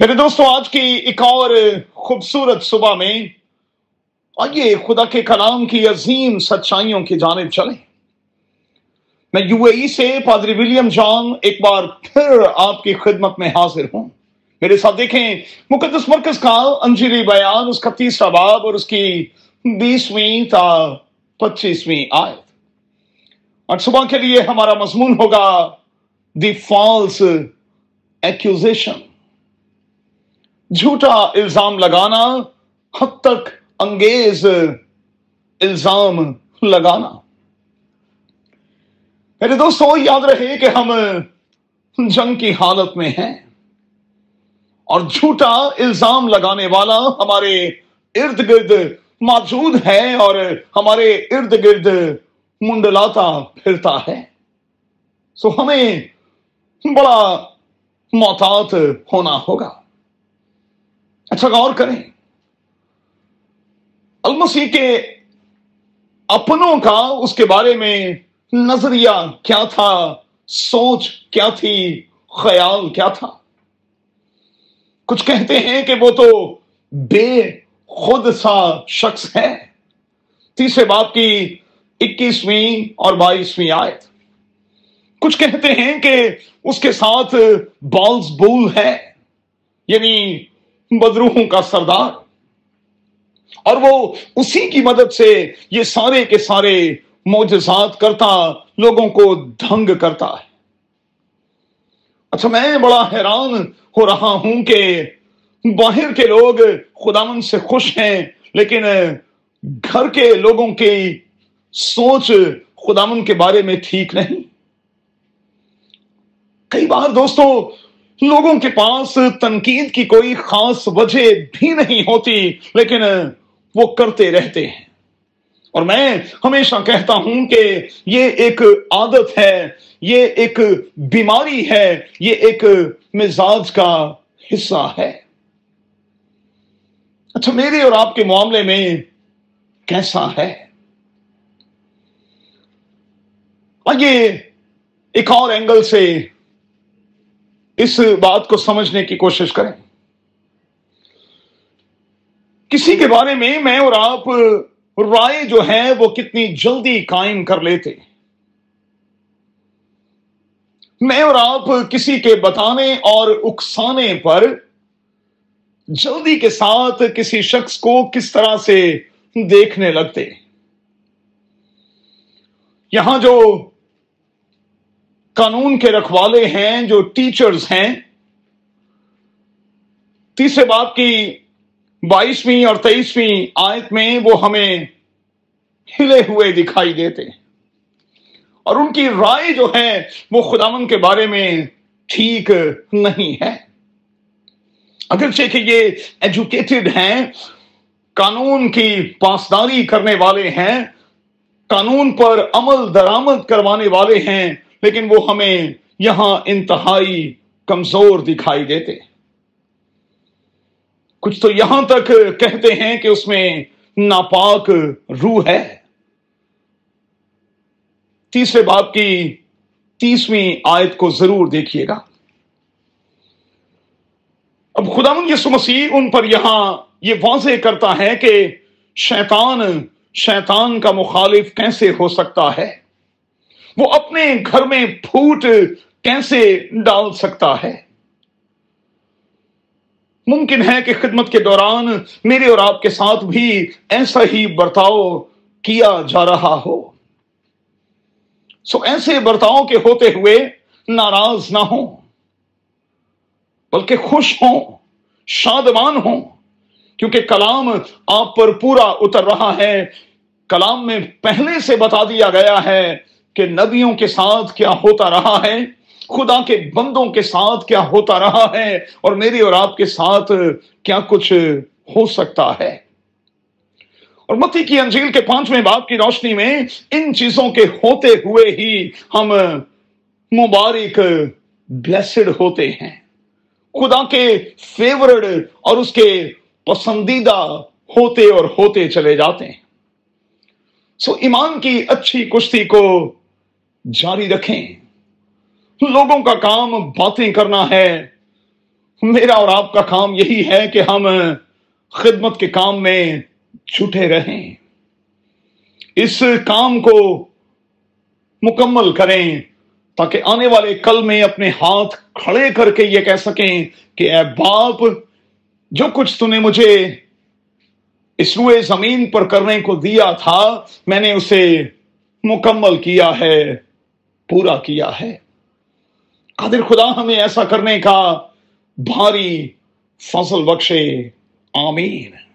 میرے دوستوں آج کی ایک اور خوبصورت صبح میں آئیے خدا کے کلام کی عظیم سچائیوں کی جانب چلیں۔ میں یو اے ای سے پادری ولیم جان ایک بار پھر آپ کی خدمت میں حاضر ہوں۔ میرے ساتھ دیکھیں، مقدس مرکز کا انجیری بیان، اس کا تیسرا باب اور اس کی بیسویں تا پچیسویں آیت۔ اور صبح کے لیے ہمارا مضمون ہوگا دی فالس ایکوزیشن۔ جھوٹا الزام لگانا، حد تک انگیز الزام لگانا۔ میرے دوستوں یاد رہے کہ ہم جنگ کی حالت میں ہیں اور جھوٹا الزام لگانے والا ہمارے ارد گرد موجود ہے اور ہمارے ارد گرد منڈلاتا پھرتا ہے۔ سو ہمیں بڑا محتاط ہونا ہوگا۔ اچھا غور کریں۔ المسیح کے اپنوں کا اس کے بارے میں نظریہ کیا تھا؟ سوچ کیا تھی؟ خیال کیا تھا؟ کچھ کہتے ہیں کہ وہ تو بے خود سا شخص ہے۔ تیسرے باپ کی اکیسویں اور بائیسویں آیت۔ کچھ کہتے ہیں کہ اس کے ساتھ بالز بول ہے یعنی بدروہوں کا سردار۔ اور وہ اسی کی مدد سے یہ سارے کے سارے معجزات کرتا، لوگوں کو دھنگ کرتا ہے۔ اچھا میں بڑا حیران ہو رہا ہوں کہ باہر کے لوگ خدامن سے خوش ہیں، لیکن گھر کے لوگوں کی سوچ خدامن کے بارے میں ٹھیک نہیں۔ کئی بار دوستوں لوگوں کے پاس تنقید کی کوئی خاص وجہ بھی نہیں ہوتی، لیکن وہ کرتے رہتے ہیں۔ اور میں ہمیشہ کہتا ہوں کہ یہ ایک عادت ہے، یہ ایک بیماری ہے، یہ ایک مزاج کا حصہ ہے۔ اچھا میرے اور آپ کے معاملے میں کیسا ہے؟ آئیے ایک اور اینگل سے اس بات کو سمجھنے کی کوشش کریں۔ کسی کے بارے میں میں اور آپ رائے جو ہے وہ کتنی جلدی قائم کر لیتے۔ میں اور آپ کسی کے بتانے اور اکسانے پر جلدی کے ساتھ کسی شخص کو کس طرح سے دیکھنے لگتے۔ یہاں جو قانون کے رکھوالے ہیں جو ٹیچرز ہیں۔ تیسرے باپ کی بائیسویں اور تیئیسویں آیت میں وہ ہمیں ہلے ہوئے دکھائی دیتے اور ان کی رائے جو ہے وہ خدامن کے بارے میں ٹھیک نہیں ہے۔ اگرچہ کہ یہ ایجوکیٹڈ ہیں، قانون کی پاسداری کرنے والے ہیں، قانون پر عمل درآمد کروانے والے ہیں لیکن وہ ہمیں یہاں انتہائی کمزور دکھائی دیتے کچھ تو یہاں تک کہتے ہیں کہ اس میں ناپاک روح ہے۔ تیسرے باپ کی تیسویں آیت کو ضرور دیکھیے گا۔ اب خدا یسو مسیح ان پر یہاں یہ واضح کرتا ہے کہ شیطان شیطان کا مخالف کیسے ہو سکتا ہے؟ وہ اپنے گھر میں پھوٹ کیسے ڈال سکتا ہے؟ ممکن ہے کہ خدمت کے دوران میرے اور آپ کے ساتھ بھی ایسا ہی برتاؤ کیا جا رہا ہو۔ سو ایسے برتاؤ کے ہوتے ہوئے ناراض نہ ہوں، بلکہ خوش ہوں، شادمان ہوں، کیونکہ کلام آپ پر پورا اتر رہا ہے۔ کلام میں پہلے سے بتا دیا گیا ہے کہ نبیوں کے ساتھ کیا ہوتا رہا ہے؟ خدا کے بندوں کے ساتھ کیا ہوتا رہا ہے؟ اور میری اور آپ کے ساتھ کیا کچھ ہو سکتا ہے؟ اور متی کی انجیل کے پانچویں باپ کی روشنی میں ان چیزوں کے ہوتے ہوئے ہی ہم مبارک، بلیسڈ ہوتے ہیں۔ خدا کے فیورڈ اور اس کے پسندیدہ ہوتے اور ہوتے چلے جاتے ہیں۔ سو ایمان کی اچھی کشتی کو جاری رکھیں۔ لوگوں کا کام باتیں کرنا ہے۔ میرا اور آپ کا کام یہی ہے کہ ہم خدمت کے کام میں چھوٹے رہیں۔ اس کام کو مکمل کریں تاکہ آنے والے کل میں اپنے ہاتھ کھڑے کر کے یہ کہہ سکیں کہ اے باپ، جو کچھ تو نے مجھے اس روئے زمین پر کرنے کو دیا تھا، میں نے اسے مکمل کیا ہے۔ پورا کیا ہے۔ قادر خدا ہمیں ایسا کرنے کا بھاری فضل بخشے۔ آمین۔